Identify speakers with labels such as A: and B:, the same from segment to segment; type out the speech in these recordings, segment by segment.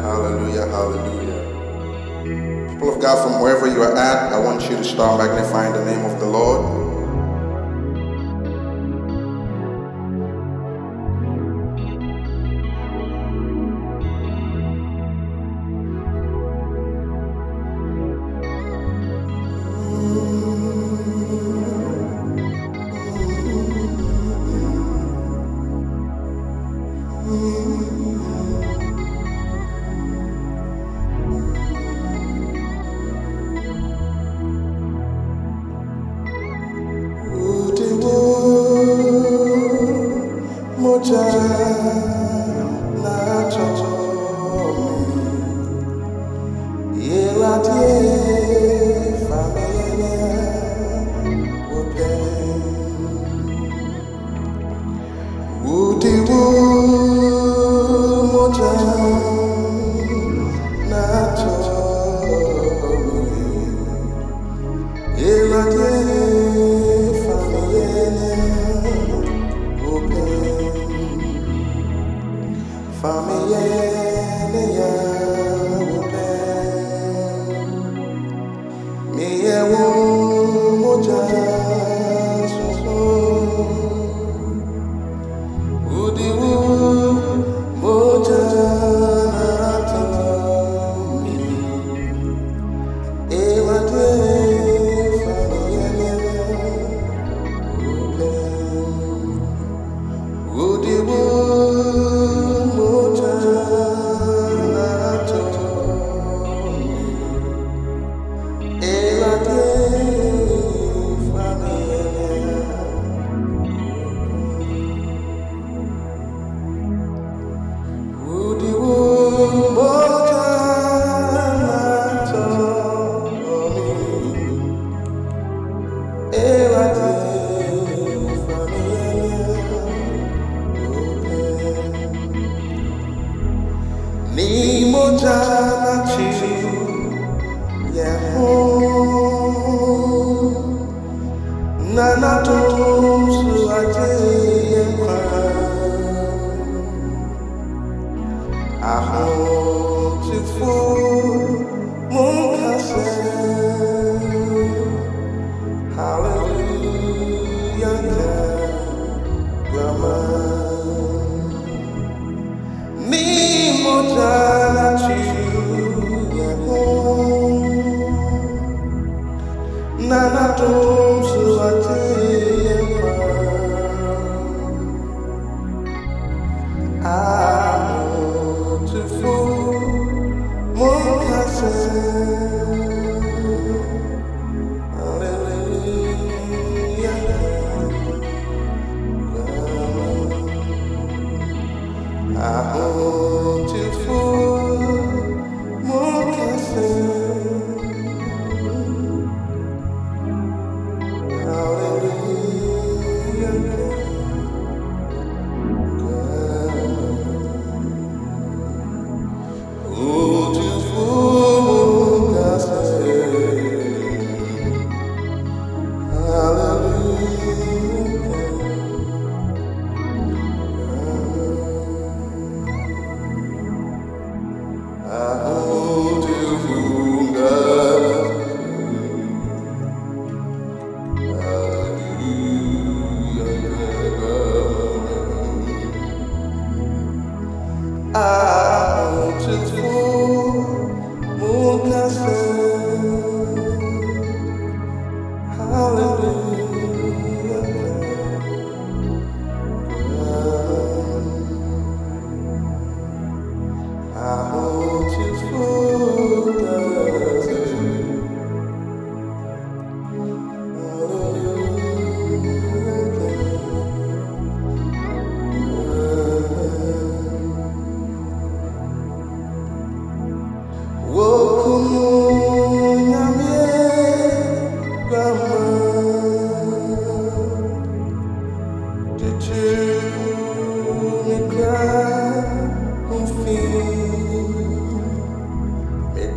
A: hallelujah, hallelujah. People of God, from wherever you are at, I want you to start magnifying the name of the Lord. 着.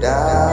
A: die.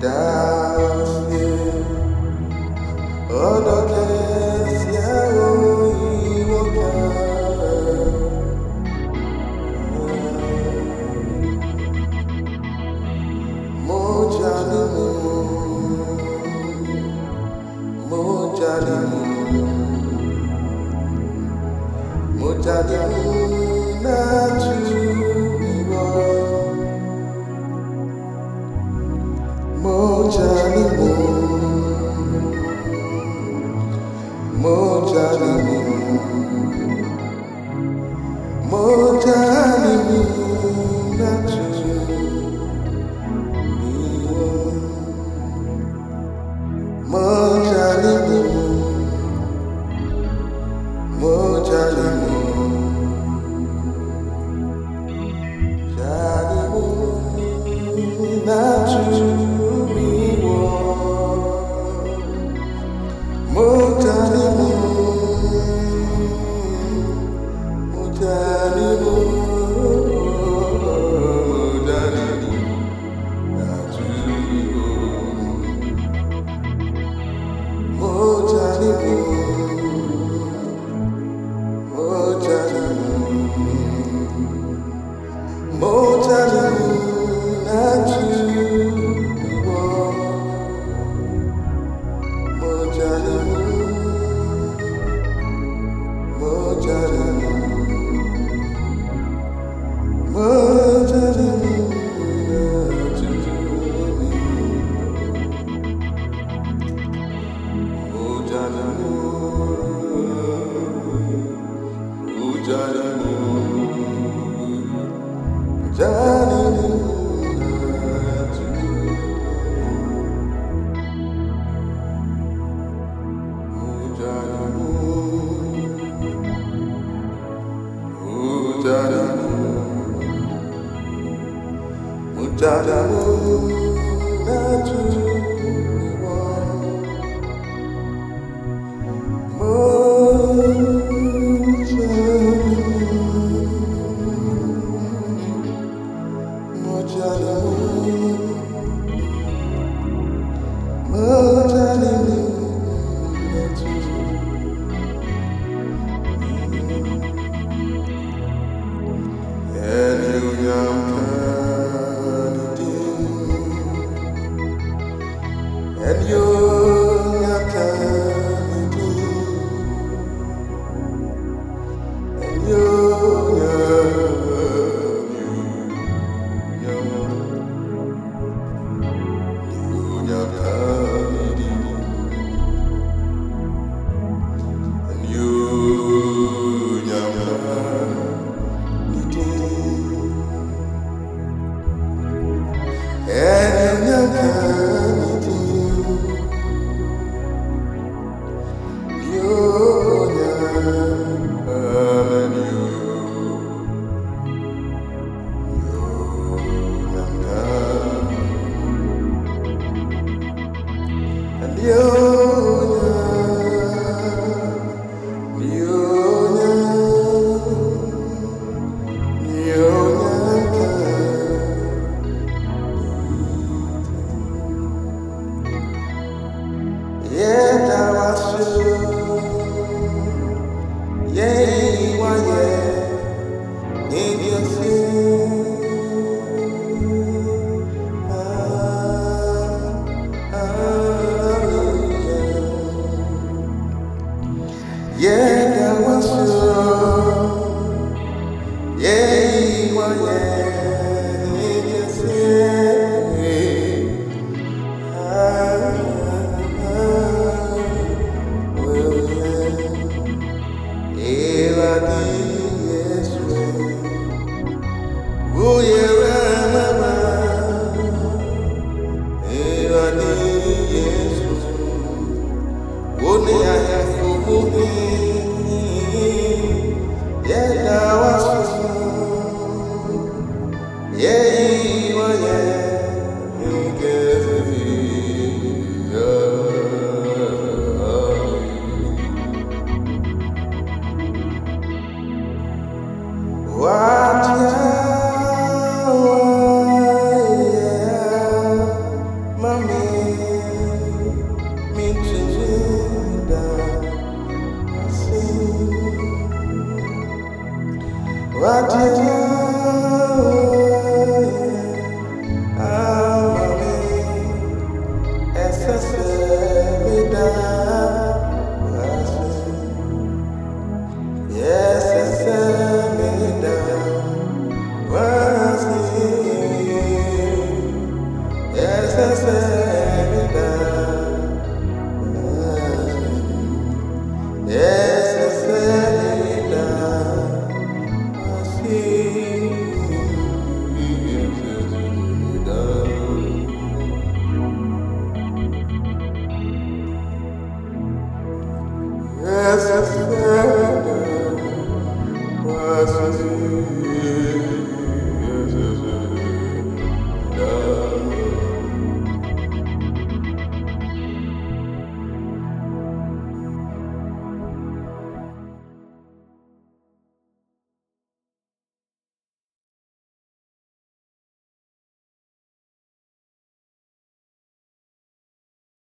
A: down here. Oh, no, guess, yeah, oh, you will come. More jolly moon, more Mujadamu, Mujadamu, Mujadamu, 之 Yeah. Yeah, yeah, yeah. Yeah. Yeah, I. Oh, yeah.